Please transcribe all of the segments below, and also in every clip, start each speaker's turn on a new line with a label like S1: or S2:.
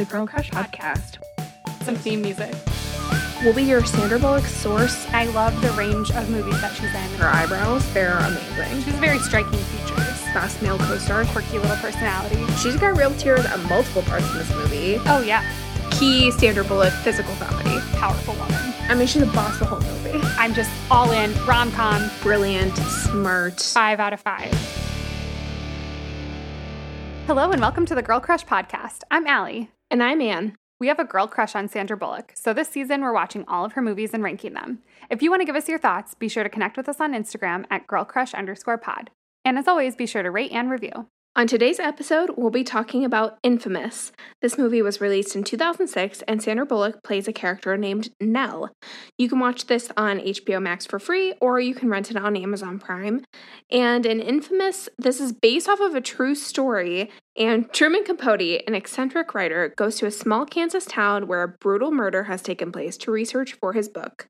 S1: the Girl Crush podcast.
S2: Some theme music.
S1: We'll be your Sandra Bullock source.
S2: I love the range of movies that she's in.
S1: Her eyebrows, they're amazing.
S2: She's very striking features.
S1: Fast male co-star.
S2: Quirky little personality.
S1: She's got real tears at multiple parts in this movie.
S2: Oh yeah,
S1: Key Sandra Bullock physical comedy.
S2: powerful woman.
S1: I mean, she's a boss the whole movie.
S2: I'm just all in. Rom com.
S1: Brilliant, smart.
S2: Five out of five. Hello and welcome to the Girl Crush podcast. I'm Allie.
S1: And I'm Anne.
S2: We have a girl crush on Sandra Bullock, so this season we're watching all of her movies and ranking them. If you want to give us your thoughts, be sure to connect with us on Instagram at girlcrush underscore pod. And as always, be sure to rate and review.
S1: On today's episode, we'll be talking about Infamous. This movie was released in 2006, and Sandra Bullock plays a character named Nelle. You can watch this on HBO Max for free, or you can rent it on Amazon Prime. And in Infamous, this is based off of a true story, and Truman Capote, an eccentric writer, goes to a small Kansas town where a brutal murder has taken place to research for his book.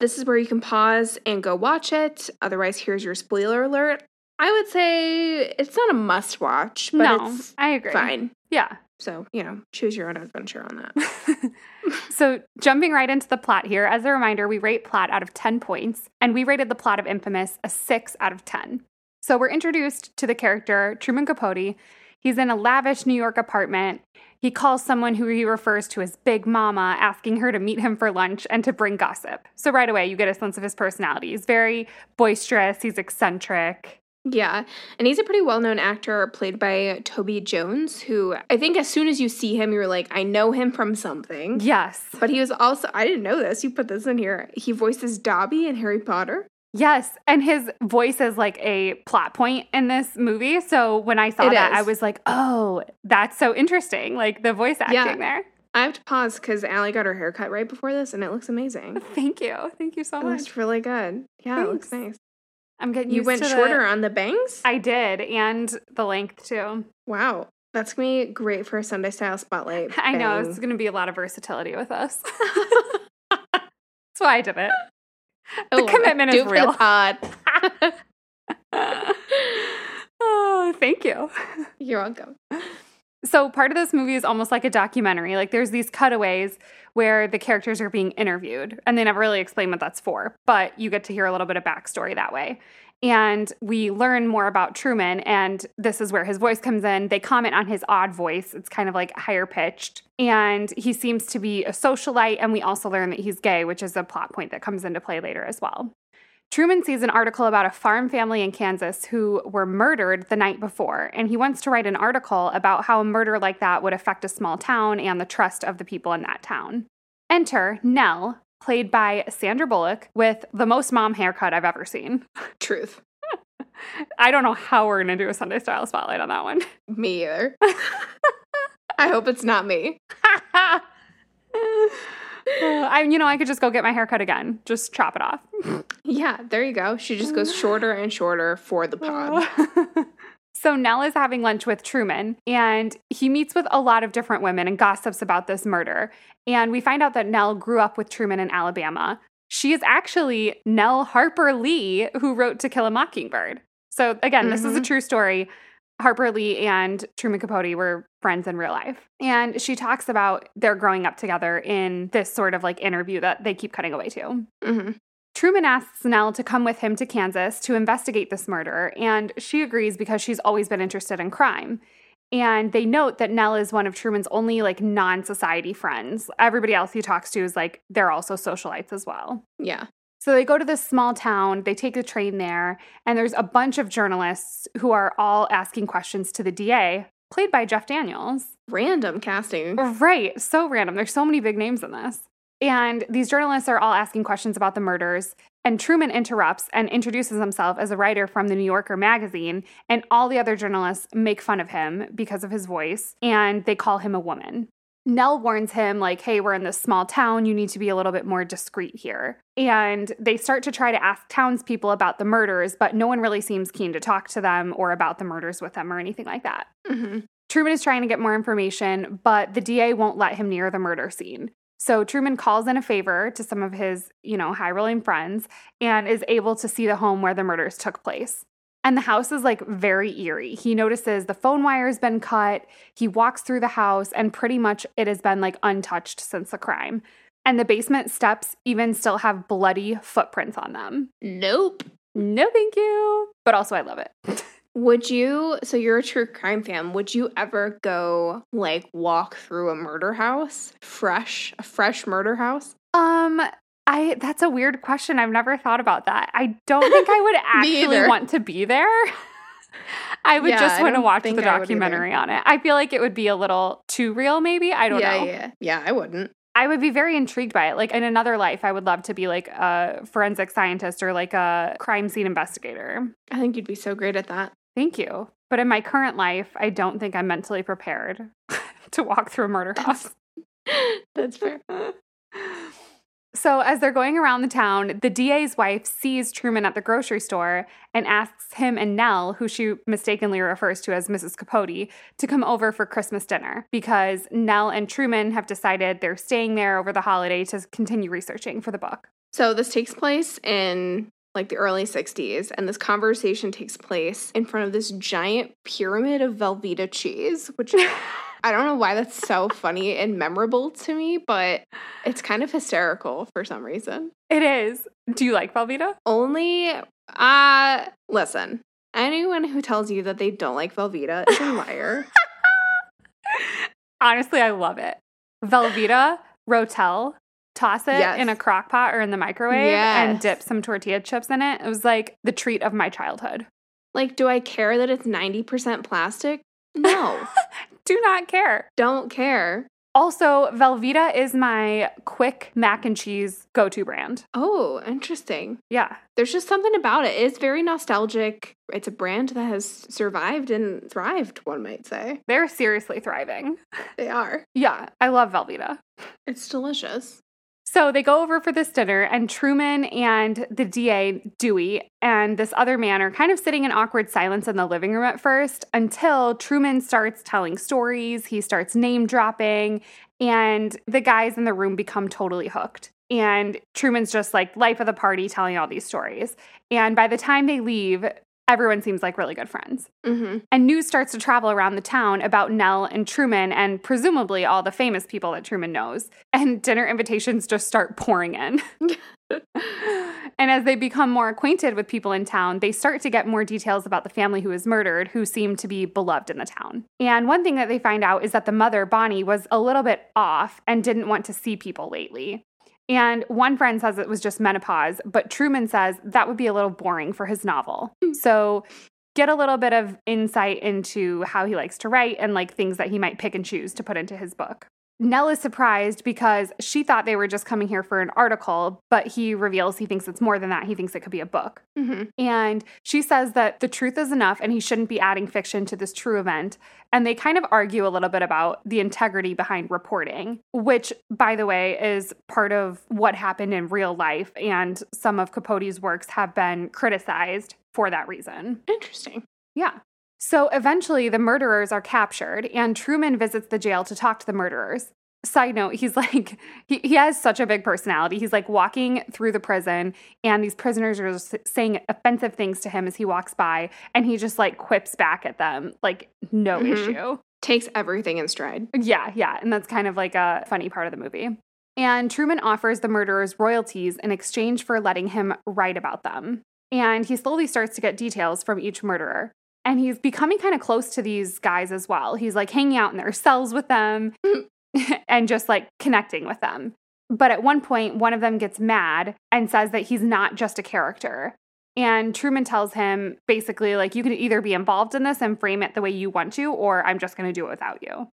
S1: This is where you can pause and go watch it. Otherwise, here's your spoiler alert. I would say it's not a must watch, but
S2: no,
S1: it's
S2: I agree.
S1: fine.
S2: Yeah.
S1: So, you know, choose your own adventure on that.
S2: so, jumping right into the plot here, as a reminder, we rate plot out of 10 points, and we rated the plot of Infamous a 6 out of 10. So, we're introduced to the character Truman Capote. He's in a lavish New York apartment. He calls someone who he refers to as Big Mama, asking her to meet him for lunch and to bring gossip. So, right away, you get a sense of his personality. He's very boisterous, he's eccentric.
S1: Yeah. And he's a pretty well known actor played by Toby Jones, who I think as soon as you see him, you're like, I know him from something.
S2: Yes.
S1: But he was also, I didn't know this. You put this in here. He voices Dobby in Harry Potter.
S2: Yes, and his voice is like a plot point in this movie. So when I saw
S1: It
S2: that,
S1: is.
S2: I was like, "Oh, that's so interesting!" Like the voice acting
S1: Yeah.
S2: there.
S1: I have to pause because Allie got her hair cut right before this and it looks amazing.
S2: Thank you, thank you so
S1: It
S2: much.
S1: looks really good. Yeah, it looks nice.
S2: I'm getting
S1: You went
S2: to the-
S1: shorter on the bangs?
S2: I did, and the length too.
S1: wow. That's to be great for a Sunday style spotlight.
S2: I know it's going to be a lot of versatility with us. That's why I did it. The
S1: oh, love
S2: commitment is
S1: it for the
S2: real.
S1: pod.
S2: oh, thank you.
S1: You're welcome.
S2: So part of this movie is almost like a documentary. Like there's these cutaways where the characters are being interviewed, and they never really explain what that's for, but you get to hear a little bit of backstory that way. And we learn more about Truman, and this is where his voice comes in. They comment on his odd voice. It's kind of like higher pitched. And he seems to be a socialite, and we also learn that he's gay, which is a plot point that comes into play later as well. Truman sees an article about a farm family in Kansas who were murdered the night before, and he wants to write an article about how a murder like that would affect a small town and the trust of the people in that town. Enter Nelle, played by Sandra Bullock, with the most mom haircut I've ever seen.
S1: Truth.
S2: I don't know how we're gonna do a Sunday style spotlight on that one.
S1: Me either. I hope it's not me.
S2: I, you know, I could just go get my hair cut again. Just chop it off.
S1: Yeah, there you go. She just goes shorter and shorter for the pod.
S2: so Nelle is having lunch with Truman, and he meets with a lot of different women and gossips about this murder. And we find out that Nelle grew up with Truman in Alabama. She is actually Nelle Harper Lee, who wrote To Kill a Mockingbird. So again, this is a
S1: Mhm.
S2: true story. Harper Lee and Truman Capote were friends in real life. And she talks about their growing up together in this sort of like interview that they keep cutting away to.
S1: hmm
S2: Truman asks Nelle to come with him to Kansas to investigate this murder, and she agrees because she's always been interested in crime. And they note that Nelle is one of Truman's only like non-society friends. Everybody else he talks to is like they're also socialites as well.
S1: Yeah.
S2: So they go to this small town, they take the train there, and there's a bunch of journalists who are all asking questions to the DA, played by Jeff Daniels.
S1: Random casting.
S2: Right. So random. There's so many big names in this. And these journalists are all asking questions about the murders. And Truman interrupts and introduces himself as a writer from the New Yorker magazine. And all the other journalists make fun of him because of his voice and they call him a woman. Nell warns him, like, hey, we're in this small town. You need to be a little bit more discreet here. And they start to try to ask townspeople about the murders, but no one really seems keen to talk to them or about the murders with them or anything like that.
S1: hmm
S2: Truman is trying to get more information, but the DA won't let him near the murder scene. So Truman calls in a favor to some of his, you know, high rolling friends and is able to see the home where the murders took place. And the house is like very eerie. He notices the phone wire has been cut. He walks through the house, and pretty much it has been like untouched since the crime. And the basement steps even still have bloody footprints on them.
S1: Nope.
S2: No, thank you. But also, I love it.
S1: Would you, so you're a true crime fan, would you ever go like walk through a murder house? Fresh, a fresh murder house?
S2: Um, I that's a weird question. I've never thought about that. I don't think I would actually want to be there. I would
S1: Yeah,
S2: just want to watch the
S1: think I would either.
S2: documentary on it. I feel like it would be a little too real, maybe. I don't
S1: yeah,
S2: know.
S1: Yeah, yeah. I wouldn't.
S2: I would be very intrigued by it. Like in another life, I would love to be like a forensic scientist or like a crime scene investigator.
S1: I think you'd be so great at that.
S2: Thank you. But in my current life, I don't think I'm mentally prepared to walk through a murder house.
S1: That's fair.
S2: So, as they're going around the town, the DA's wife sees Truman at the grocery store and asks him and Nelle, who she mistakenly refers to as Mrs. Capote, to come over for Christmas dinner because Nelle and Truman have decided they're staying there over the holiday to continue researching for the book.
S1: So this takes place in like the early 60s, and this conversation takes place in front of this giant pyramid of Velveeta cheese, which I don't know why that's so funny and memorable to me, but it's kind of hysterical for some reason.
S2: It is. Do you like Velveeta?
S1: Only, uh, listen, anyone who tells you that they don't like Velveeta is a liar.
S2: Honestly, I love it. Velveeta, Rotel, toss it
S1: Yes.
S2: in a crock pot or in the microwave and dip some tortilla chips in it. It was like the treat of my childhood.
S1: like, do I care that it's 90% plastic? No,
S2: Do not care.
S1: don't care.
S2: Also, Velveeta is my quick mac and cheese go to brand.
S1: Oh, interesting.
S2: Yeah.
S1: There's just something about it. It's very nostalgic. It's a brand that has survived and thrived, one might say.
S2: They're seriously thriving.
S1: They are.
S2: Yeah, I love Velveeta.
S1: It's delicious.
S2: So they go over for this dinner, and Truman and the DA, Dewey, and this other man are kind of sitting in awkward silence in the living room at first until Truman starts telling stories. He starts name dropping, and the guys in the room become totally hooked. And Truman's just like life of the party telling all these stories. And by the time they leave, everyone seems like really good friends.
S1: Mm-hmm.
S2: And news starts to travel around the town about Nelle and Truman and presumably all the famous people that Truman knows. And dinner invitations just start pouring in. and as they become more acquainted with people in town, they start to get more details about the family who was murdered, who seem to be beloved in the town. And one thing that they find out is that the mother, Bonnie, was a little bit off and didn't want to see people lately. And one friend says it was just menopause, but Truman says that would be a little boring for his novel. Hmm. So get a little bit of insight into how he likes to write and like things that he might pick and choose to put into his book. Nelle is surprised because she thought they were just coming here for an article, but he reveals he thinks it's more than that. He thinks it could be a book.
S1: Mm-hmm.
S2: And she says that the truth is enough and he shouldn't be adding fiction to this true event. And they kind of argue a little bit about the integrity behind reporting, which, by the way, is part of what happened in real life. And some of Capote's works have been criticized for that reason.
S1: Interesting.
S2: Yeah. So eventually, the murderers are captured, and Truman visits the jail to talk to the murderers. Side note, he's like, he, he has such a big personality. He's like walking through the prison, and these prisoners are just saying offensive things to him as he walks by, and he just like quips back at them, like, no
S1: Mhm.
S2: issue.
S1: Takes everything in stride.
S2: Yeah, yeah. And that's kind of like a funny part of the movie. And Truman offers the murderers royalties in exchange for letting him write about them. And he slowly starts to get details from each murderer. And he's becoming kind of close to these guys as well. He's like hanging out in their cells with them and just like connecting with them. But at one point, one of them gets mad and says that he's not just a character. And Truman tells him basically, like, you can either be involved in this and frame it the way you want to, or I'm just going to do it without you.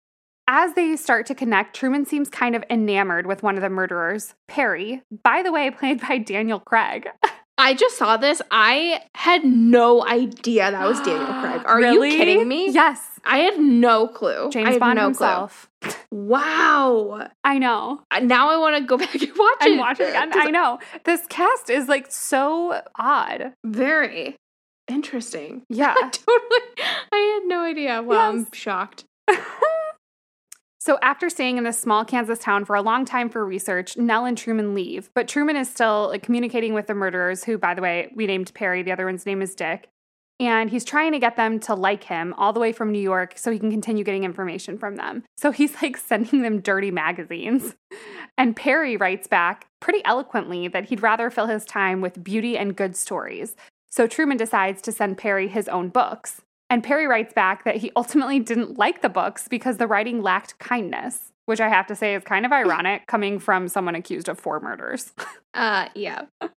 S2: As they start to connect, Truman seems kind of enamored with one of the murderers, Perry, by the way, played by Daniel Craig.
S1: I just saw this. I had no idea that was Daniel Craig. Are
S2: Really?
S1: you kidding me?
S2: Yes.
S1: I had no clue. I
S2: James Bond
S1: no
S2: himself.
S1: Clue. Wow.
S2: I know.
S1: Uh, Now I want to go back and watch it.
S2: And watch it again. I know. This cast is like so odd.
S1: Very interesting.
S2: Yeah.
S1: totally. I had no idea. Wow, I'm shocked.
S2: So, after staying in this small Kansas town for a long time for research, Nelle and Truman leave. But Truman is still like, communicating with the murderers, who, by the way, we named Perry. The other one's name is Dick. and he's trying to get them to like him all the way from New York so he can continue getting information from them. So he's like sending them dirty magazines. And Perry writes back pretty eloquently that he'd rather fill his time with beauty and good stories. So Truman decides to send Perry his own books. And Perry writes back that he ultimately didn't like the books because the writing lacked kindness, which I have to say is kind of ironic coming from someone accused of four murders.
S1: Uh, yeah.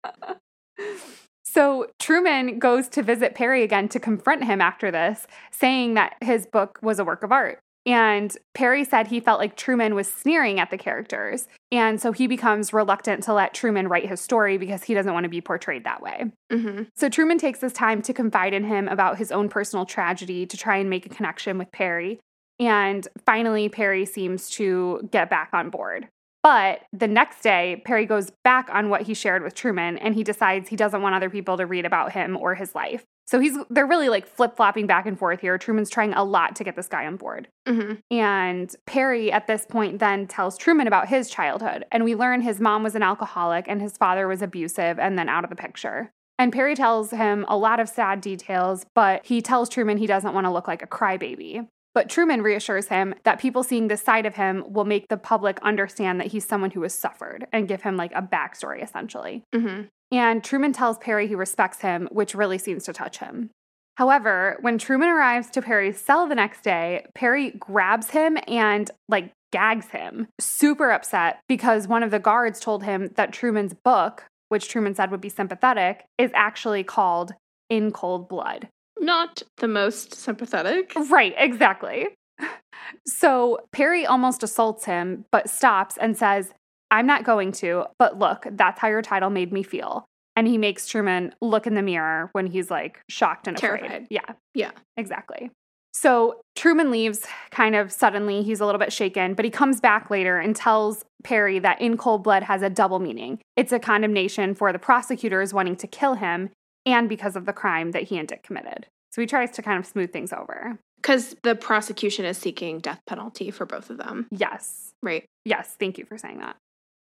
S2: So Truman goes to visit Perry again to confront him after this, saying that his book was a work of art. And Perry said he felt like Truman was sneering at the characters. And so he becomes reluctant to let Truman write his story because he doesn't want to be portrayed that way.
S1: Mm-hmm.
S2: So Truman takes this time to confide in him about his own personal tragedy to try and make a connection with Perry. And finally, Perry seems to get back on board. But the next day, Perry goes back on what he shared with Truman and he decides he doesn't want other people to read about him or his life. So he's they're really like flip-flopping back and forth here. Truman's trying a lot to get this guy on board.
S1: Mm-hmm.
S2: And Perry at this point then tells Truman about his childhood. And we learn his mom was an alcoholic and his father was abusive and then out of the picture. And Perry tells him a lot of sad details, but he tells Truman he doesn't want to look like a crybaby. But Truman reassures him that people seeing this side of him will make the public understand that he's someone who has suffered and give him like a backstory essentially.
S1: Mm-hmm.
S2: And Truman tells Perry he respects him, which really seems to touch him. However, when Truman arrives to Perry's cell the next day, Perry grabs him and like gags him, super upset because one of the guards told him that Truman's book, which Truman said would be sympathetic, is actually called In Cold Blood.
S1: Not the most sympathetic.
S2: Right, exactly. So Perry almost assaults him, but stops and says, I'm not going to, but look, that's how your title made me feel. And he makes Truman look in the mirror when he's like shocked and afraid. Yeah,
S1: Yeah.
S2: exactly. So Truman leaves kind of suddenly. He's a little bit shaken, but he comes back later and tells Perry that in cold blood has a double meaning. It's a condemnation for the prosecutors wanting to kill him and because of the crime that he and Dick committed. So he tries to kind of smooth things over.
S1: Because the prosecution is seeking death penalty for both of them.
S2: Yes.
S1: Right.
S2: Yes, thank you for saying that.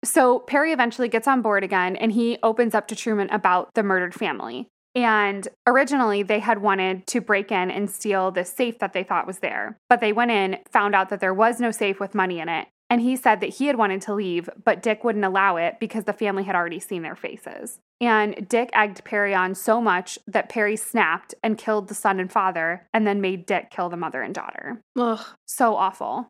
S2: So Perry eventually gets on board again and he opens up to Truman about the murdered family. And originally, they had wanted to break in and steal this safe that they thought was there. But they went in, found out that there was no safe with money in it. And he said that he had wanted to leave, but Dick wouldn't allow it because the family had already seen their faces. And Dick egged Perry on so much that Perry snapped and killed the son and father, and then made Dick kill the mother and daughter.
S1: Ugh.
S2: So awful.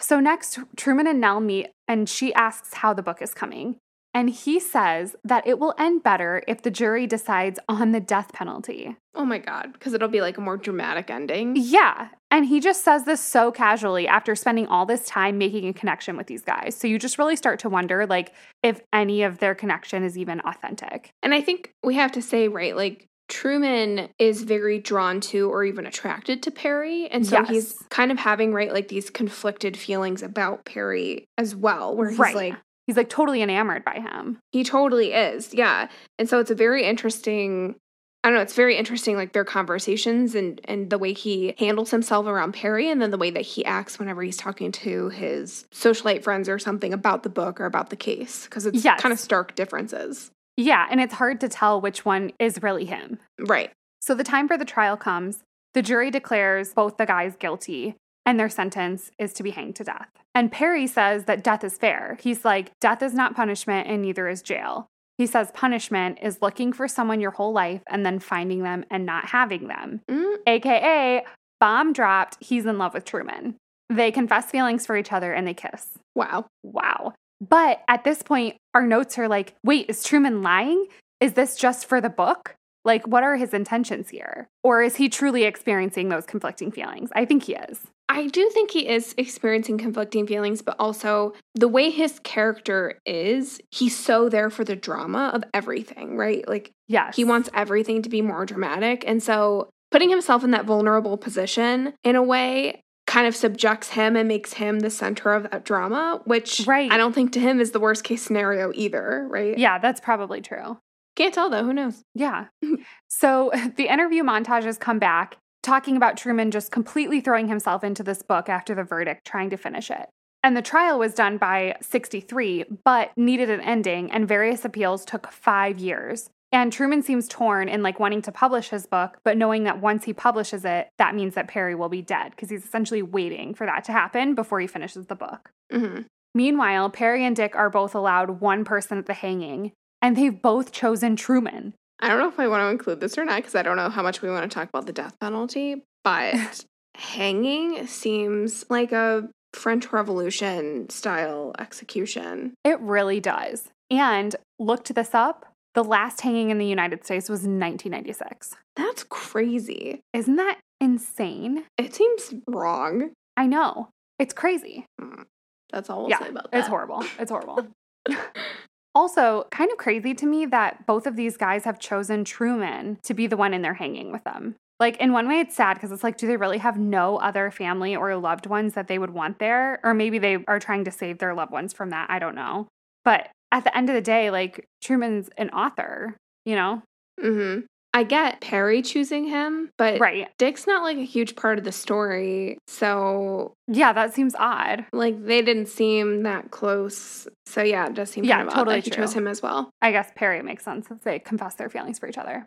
S2: So next, Truman and Nelle meet, and she asks how the book is coming. And he says that it will end better if the jury decides on the death penalty.
S1: Oh my God. Because it'll be like a more dramatic ending.
S2: Yeah. And he just says this so casually after spending all this time making a connection with these guys. So you just really start to wonder like if any of their connection is even authentic.
S1: And I think we have to say, right, like Truman is very drawn to or even attracted to Perry. And so
S2: Yes.
S1: he's kind of having, right, like these conflicted feelings about Perry as well, where he's
S2: Right.
S1: like,
S2: He's like totally enamored by him.
S1: he totally is. Yeah. And so it's a very interesting. I don't know, it's very interesting like their conversations and and the way he handles himself around Perry and then the way that he acts whenever he's talking to his socialite friends or something about the book or about the case because it's
S2: Yes.
S1: kind of stark differences.
S2: Yeah. And it's hard to tell which one is really him.
S1: Right.
S2: So the time for the trial comes. The jury declares both the guys guilty, and their sentence is to be hanged to death. And Perry says that death is fair. He's like, death is not punishment, and neither is jail. He says punishment is looking for someone your whole life and then finding them and not having them.
S1: Mm,
S2: AKA, bomb dropped, he's in love with Truman. They confess feelings for each other and they kiss.
S1: wow.
S2: Wow. But at this point, our notes are like, wait, is Truman lying? Is this just for the book? Like, what are his intentions here? Or is he truly experiencing those conflicting feelings? I think he is.
S1: I do think he is experiencing conflicting feelings, but also the way his character is, he's so there for the drama of everything, right? Like
S2: Yes.
S1: He wants everything to be more dramatic. And so putting himself in that vulnerable position in a way kind of subjects him and makes him the center of that drama, which
S2: Right.
S1: I don't think to him is the worst case scenario either, right?
S2: Yeah, that's probably true.
S1: Can't tell though, who knows?
S2: Yeah. so the interview montages come back talking about Truman just completely throwing himself into this book after the verdict, trying to finish it. And the trial was done by 63, but needed an ending, and various appeals took five years. And Truman seems torn in like wanting to publish his book, but knowing that once he publishes it, that means that Perry will be dead because he's essentially waiting for that to happen before he finishes the book.
S1: hmm
S2: Meanwhile, Perry and Dick are both allowed one person at the hanging, and they've both chosen Truman.
S1: I don't know if I want to include this or not because I don't know how much we want to talk about the death penalty, but hanging seems like a French Revolution style execution.
S2: It really does. And looked this up. The last hanging in the United States was 1996.
S1: That's crazy.
S2: Isn't that insane?
S1: It seems wrong.
S2: I know. It's crazy.
S1: Mm, that's all we'll
S2: yeah,
S1: say about that.
S2: it's horrible. It's horrible. also, kind of crazy to me that both of these guys have chosen Truman to be the one in their hanging with them. Like, in one way, it's sad because it's like, do they really have no other family or loved ones that they would want there? Or maybe they are trying to save their loved ones from that. I don't know. But at the end of the day, like, Truman's an author, you know?
S1: hmm I get Perry choosing him, but
S2: Right.
S1: Dick's not like a huge part of the story. So,
S2: Yeah, that seems odd.
S1: like, they didn't seem that close. So, yeah, it does seem
S2: Yeah,
S1: kind of
S2: totally
S1: odd that he chose him as well.
S2: I guess Perry makes sense if they confess their feelings for each other.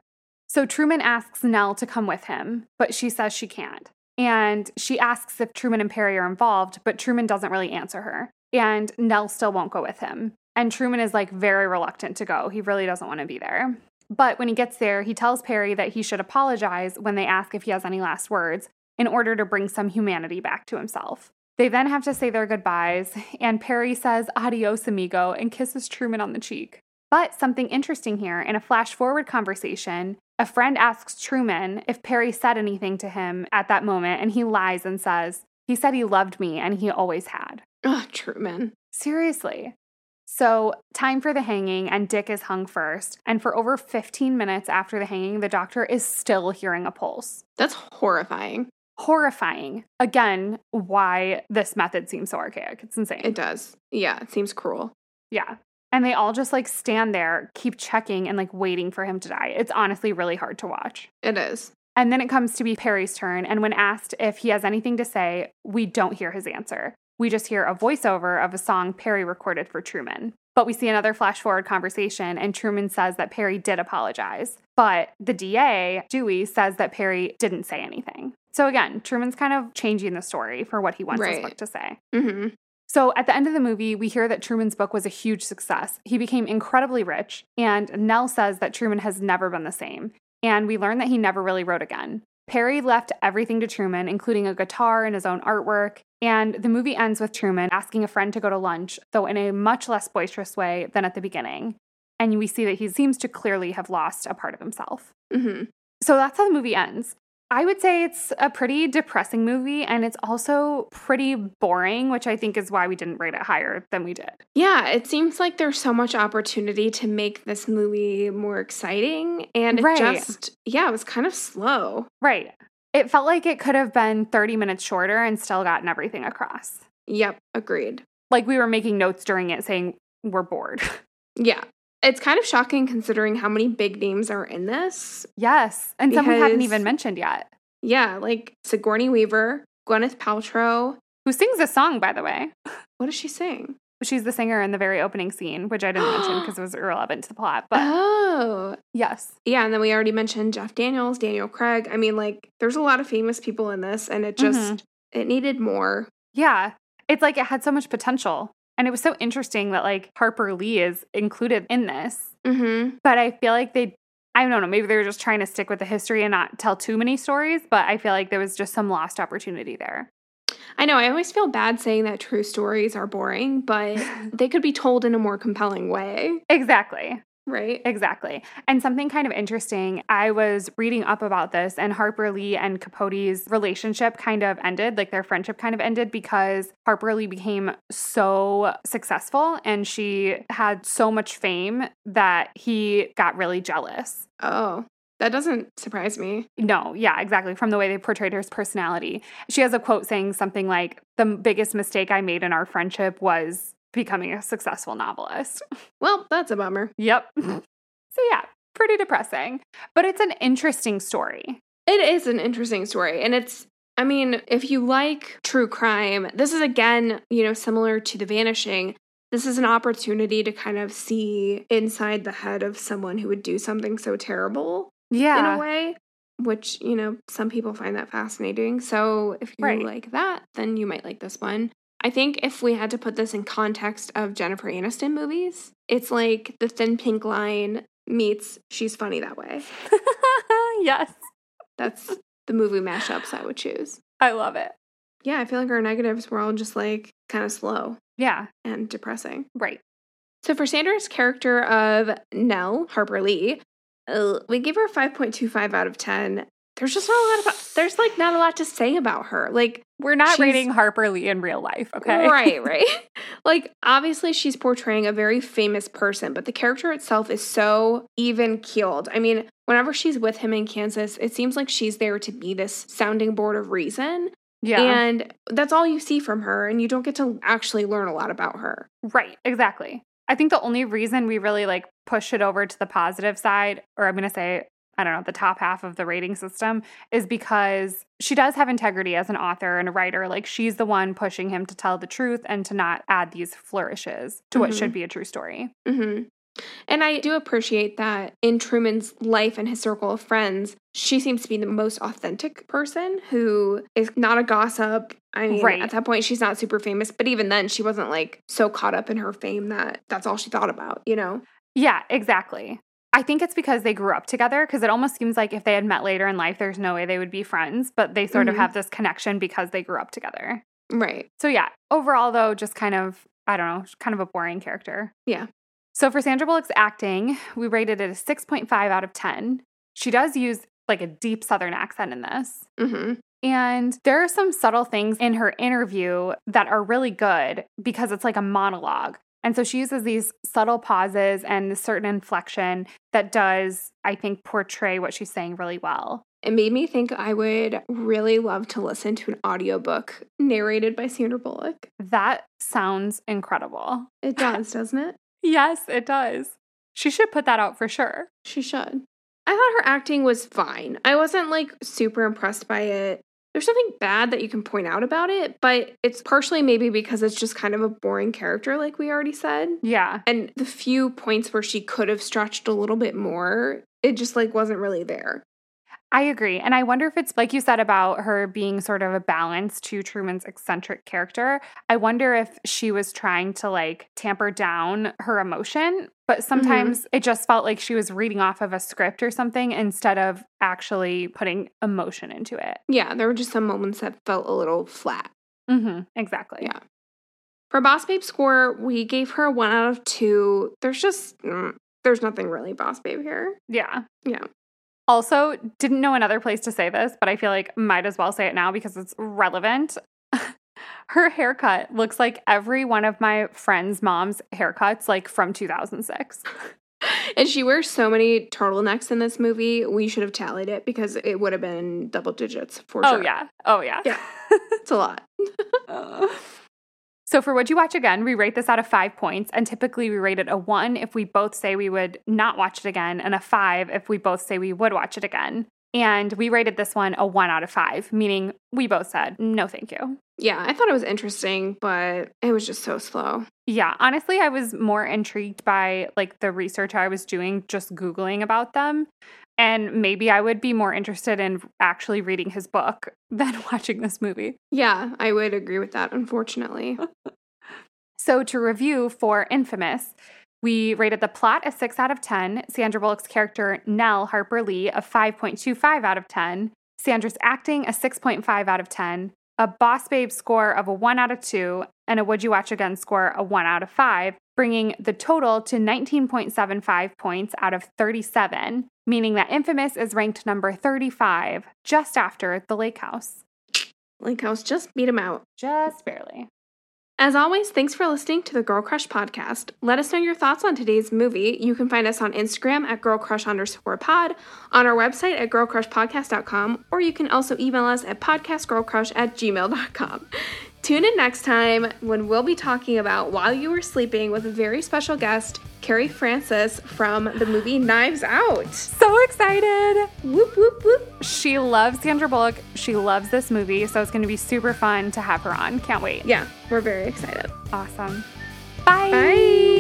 S2: So Truman asks Nelle to come with him, but she says she can't. And she asks if Truman and Perry are involved, but Truman doesn't really answer her. And Nelle still won't go with him. And Truman is like very reluctant to go. He really doesn't want to be there. But when he gets there, he tells Perry that he should apologize when they ask if he has any last words in order to bring some humanity back to himself. They then have to say their goodbyes, and Perry says adios, amigo, and kisses Truman on the cheek. But something interesting here in a flash forward conversation, a friend asks Truman if Perry said anything to him at that moment, and he lies and says, He said he loved me and he always had.
S1: Oh, Truman.
S2: Seriously. So, time for the hanging, and Dick is hung first. And for over 15 minutes after the hanging, the doctor is still hearing a pulse.
S1: That's horrifying.
S2: Horrifying. Again, why this method seems so archaic. It's insane.
S1: It does. Yeah, it seems cruel.
S2: Yeah. And they all just like stand there, keep checking and like waiting for him to die. It's honestly really hard to watch.
S1: It is.
S2: And then it comes to be Perry's turn. And when asked if he has anything to say, we don't hear his answer. We just hear a voiceover of a song Perry recorded for Truman. But we see another flash forward conversation, and Truman says that Perry did apologize. But the DA, Dewey, says that Perry didn't say anything. So again, Truman's kind of changing the story for what he wants his book to say.
S1: hmm
S2: So at the end of the movie, we hear that Truman's book was a huge success. He became incredibly rich, and Nelle says that Truman has never been the same. And we learn that he never really wrote again. Perry left everything to Truman, including a guitar and his own artwork. And the movie ends with Truman asking a friend to go to lunch, though in a much less boisterous way than at the beginning. And we see that he seems to clearly have lost a part of himself.
S1: hmm
S2: So that's how the movie ends. I would say it's a pretty depressing movie and it's also pretty boring, which I think is why we didn't rate it higher than we did.
S1: Yeah, it seems like there's so much opportunity to make this movie more exciting. And it
S2: Right.
S1: just, yeah, it was kind of slow.
S2: Right. It felt like it could have been 30 minutes shorter and still gotten everything across.
S1: Yep, agreed.
S2: Like we were making notes during it saying, we're bored.
S1: Yeah. It's kind of shocking considering how many big names are in this.
S2: yes. And some we hadn't even mentioned yet.
S1: Yeah, like Sigourney Weaver, Gwyneth Paltrow.
S2: Who sings a song, by the way?
S1: What does she sing?
S2: She's the singer in the very opening scene, which I didn't mention because it was irrelevant to the plot. But
S1: oh,
S2: yes.
S1: yeah. And then we already mentioned Jeff Daniels, Daniel Craig. I mean, like, there's a lot of famous people in this, and it just,
S2: Mhm.
S1: it needed more.
S2: Yeah. It's like it had so much potential. And it was so interesting that like Harper Lee is included in this.
S1: Mm-hmm.
S2: But I feel like they, I don't know, maybe they were just trying to stick with the history and not tell too many stories. But I feel like there was just some lost opportunity there.
S1: I know. I always feel bad saying that true stories are boring, but they could be told in a more compelling way,
S2: Exactly.
S1: Right?
S2: Exactly. And something kind of interesting, I was reading up about this, and Harper Lee and Capote's relationship kind of ended, like their friendship kind of ended because Harper Lee became so successful and she had so much fame that he got really jealous.
S1: Oh, that doesn't surprise me.
S2: No, yeah, exactly. From the way they portrayed her personality. She has a quote saying something like, The biggest mistake I made in our friendship was becoming a successful novelist.
S1: Well, that's a bummer.
S2: Yep. so, yeah, pretty depressing, but it's an interesting story.
S1: It is an interesting story. And it's, I mean, if you like true crime, this is again, you know, similar to The Vanishing. this is an opportunity to kind of see inside the head of someone who would do something so terrible
S2: Yeah.
S1: in a way, which, you know, some people find that fascinating. So if you
S2: Right.
S1: like that, then you might like this one. I think if we had to put this in context of Jennifer Aniston movies, it's like the thin pink line meets she's funny that way.
S2: yes.
S1: That's the movie mashups I would choose.
S2: I love it.
S1: Yeah, I feel like our negatives were all just like kind of slow
S2: Yeah.
S1: and depressing.
S2: Right.
S1: So for Sandra's character of Nelle Harper Lee, uh, we gave her 5.25 out of 10. There's just not a lot about there's like not a lot to say about her. Like
S2: We're not reading Harper Lee in real life, okay?
S1: right, right. like obviously she's portraying a very famous person, but the character itself is so even keeled. I mean, whenever she's with him in Kansas, it seems like she's there to be this sounding board of reason.
S2: Yeah.
S1: And that's all you see from her, and you don't get to actually learn a lot about her.
S2: Right, exactly. I think the only reason we really like push it over to the positive side, or I'm going to say, I don't know, the top half of the rating system, is because she does have integrity as an author and a writer. Like she's the one pushing him to tell the truth and to not add these flourishes to what
S1: Mhm.
S2: should be a true story.
S1: hmm And I do appreciate that in Truman's life and his circle of friends, she seems to be the most authentic person who is not a gossip. I mean,
S2: Right.
S1: at that point, she's not super famous, but even then, she wasn't like so caught up in her fame that that's all she thought about, you know?
S2: Yeah, exactly. I think it's because they grew up together because it almost seems like if they had met later in life, there's no way they would be friends, but they sort of
S1: Mhm.
S2: have this connection because they grew up together.
S1: Right.
S2: So, yeah, overall, though, just kind of, I don't know, kind of a boring character.
S1: Yeah.
S2: So, for Sandra Bullock's acting, we rated it a 6.5 out of 10. She does use like a deep Southern accent in this.
S1: hmm
S2: And there are some subtle things in her interview that are really good because it's like a monologue. And so she uses these subtle pauses and a certain inflection that does, I think, portray what she's saying really well.
S1: It made me think I would really love to listen to an audiobook narrated by Sandra Bullock.
S2: That sounds incredible.
S1: It does, doesn't it?
S2: Yes, it does. She should put that out for sure.
S1: She should. I thought her acting was fine. I wasn't like super impressed by it. There's nothing bad that you can point out about it, but it's partially maybe because it's just kind of a boring character, like we already said.
S2: Yeah.
S1: And the few points where she could have stretched a little bit more, it just like wasn't really there.
S2: I agree. And I wonder if it's like you said about her being sort of a balance to Truman's eccentric character. I wonder if she was trying to like tamper down her emotion, but sometimes it just felt like she was reading off of a script or something instead of actually putting emotion into it.
S1: Yeah, there were just some moments that felt a little flat.
S2: Mm-hmm. Exactly.
S1: Yeah. For Boss Babe score, we gave her a one out of two. There's just, mm, there's nothing really Boss Babe here.
S2: Yeah.
S1: Yeah.
S2: Also, didn't know another place to say this, but I feel like might as well say it now because it's relevant. Her haircut looks like every one of my friends' mom's haircuts, like from 2006.
S1: And she wears so many turtlenecks in this movie. We should have tallied it because it would have been double digits for
S2: Oh,
S1: sure.
S2: yeah. Oh, yeah.
S1: Yeah. It's a lot.
S2: Uh, so, for Would You Watch Again, we rate this out of five points. And typically, we rate it a one if we both say we would not watch it again, and a five if we both say we would watch it again. And we rated this one a one out of five, meaning we both said, no, thank you.
S1: Yeah, I thought it was interesting, but it was just so slow.
S2: Yeah, honestly, I was more intrigued by like the research I was doing just Googling about them. And maybe I would be more interested in actually reading his book than watching this movie.
S1: Yeah, I would agree with that, unfortunately.
S2: So, to review for Infamous, we rated the plot a 6 out of 10, Sandra Bullock's character Nelle Harper Lee a 5.25 out of 10, Sandra's acting a 6.5 out of 10, a Boss Babe score of a 1 out of 2, and a Would You Watch Again score a 1 out of 5, bringing the total to 19.75 points out of 37, meaning that Infamous is ranked number 35, just after The Lake House.
S1: Lake House just beat him out.
S2: Just barely.
S1: As always, thanks for listening to the Girl Crush podcast. Let us know your thoughts on today's movie. You can find us on Instagram at girlcrush underscore pod, on our website at girlcrushpodcast.com, or you can also email us at podcastgirlcrush at gmail.com. Tune in next time when we'll be talking about While You Were Sleeping with a very special guest, Carrie Francis from the movie Knives Out.
S2: So excited!
S1: Whoop, whoop, whoop.
S2: She loves Sandra Bullock. She loves this movie, so it's going to be super fun to have her on. Can't wait.
S1: Yeah, we're very excited.
S2: Awesome. Bye.
S1: Bye.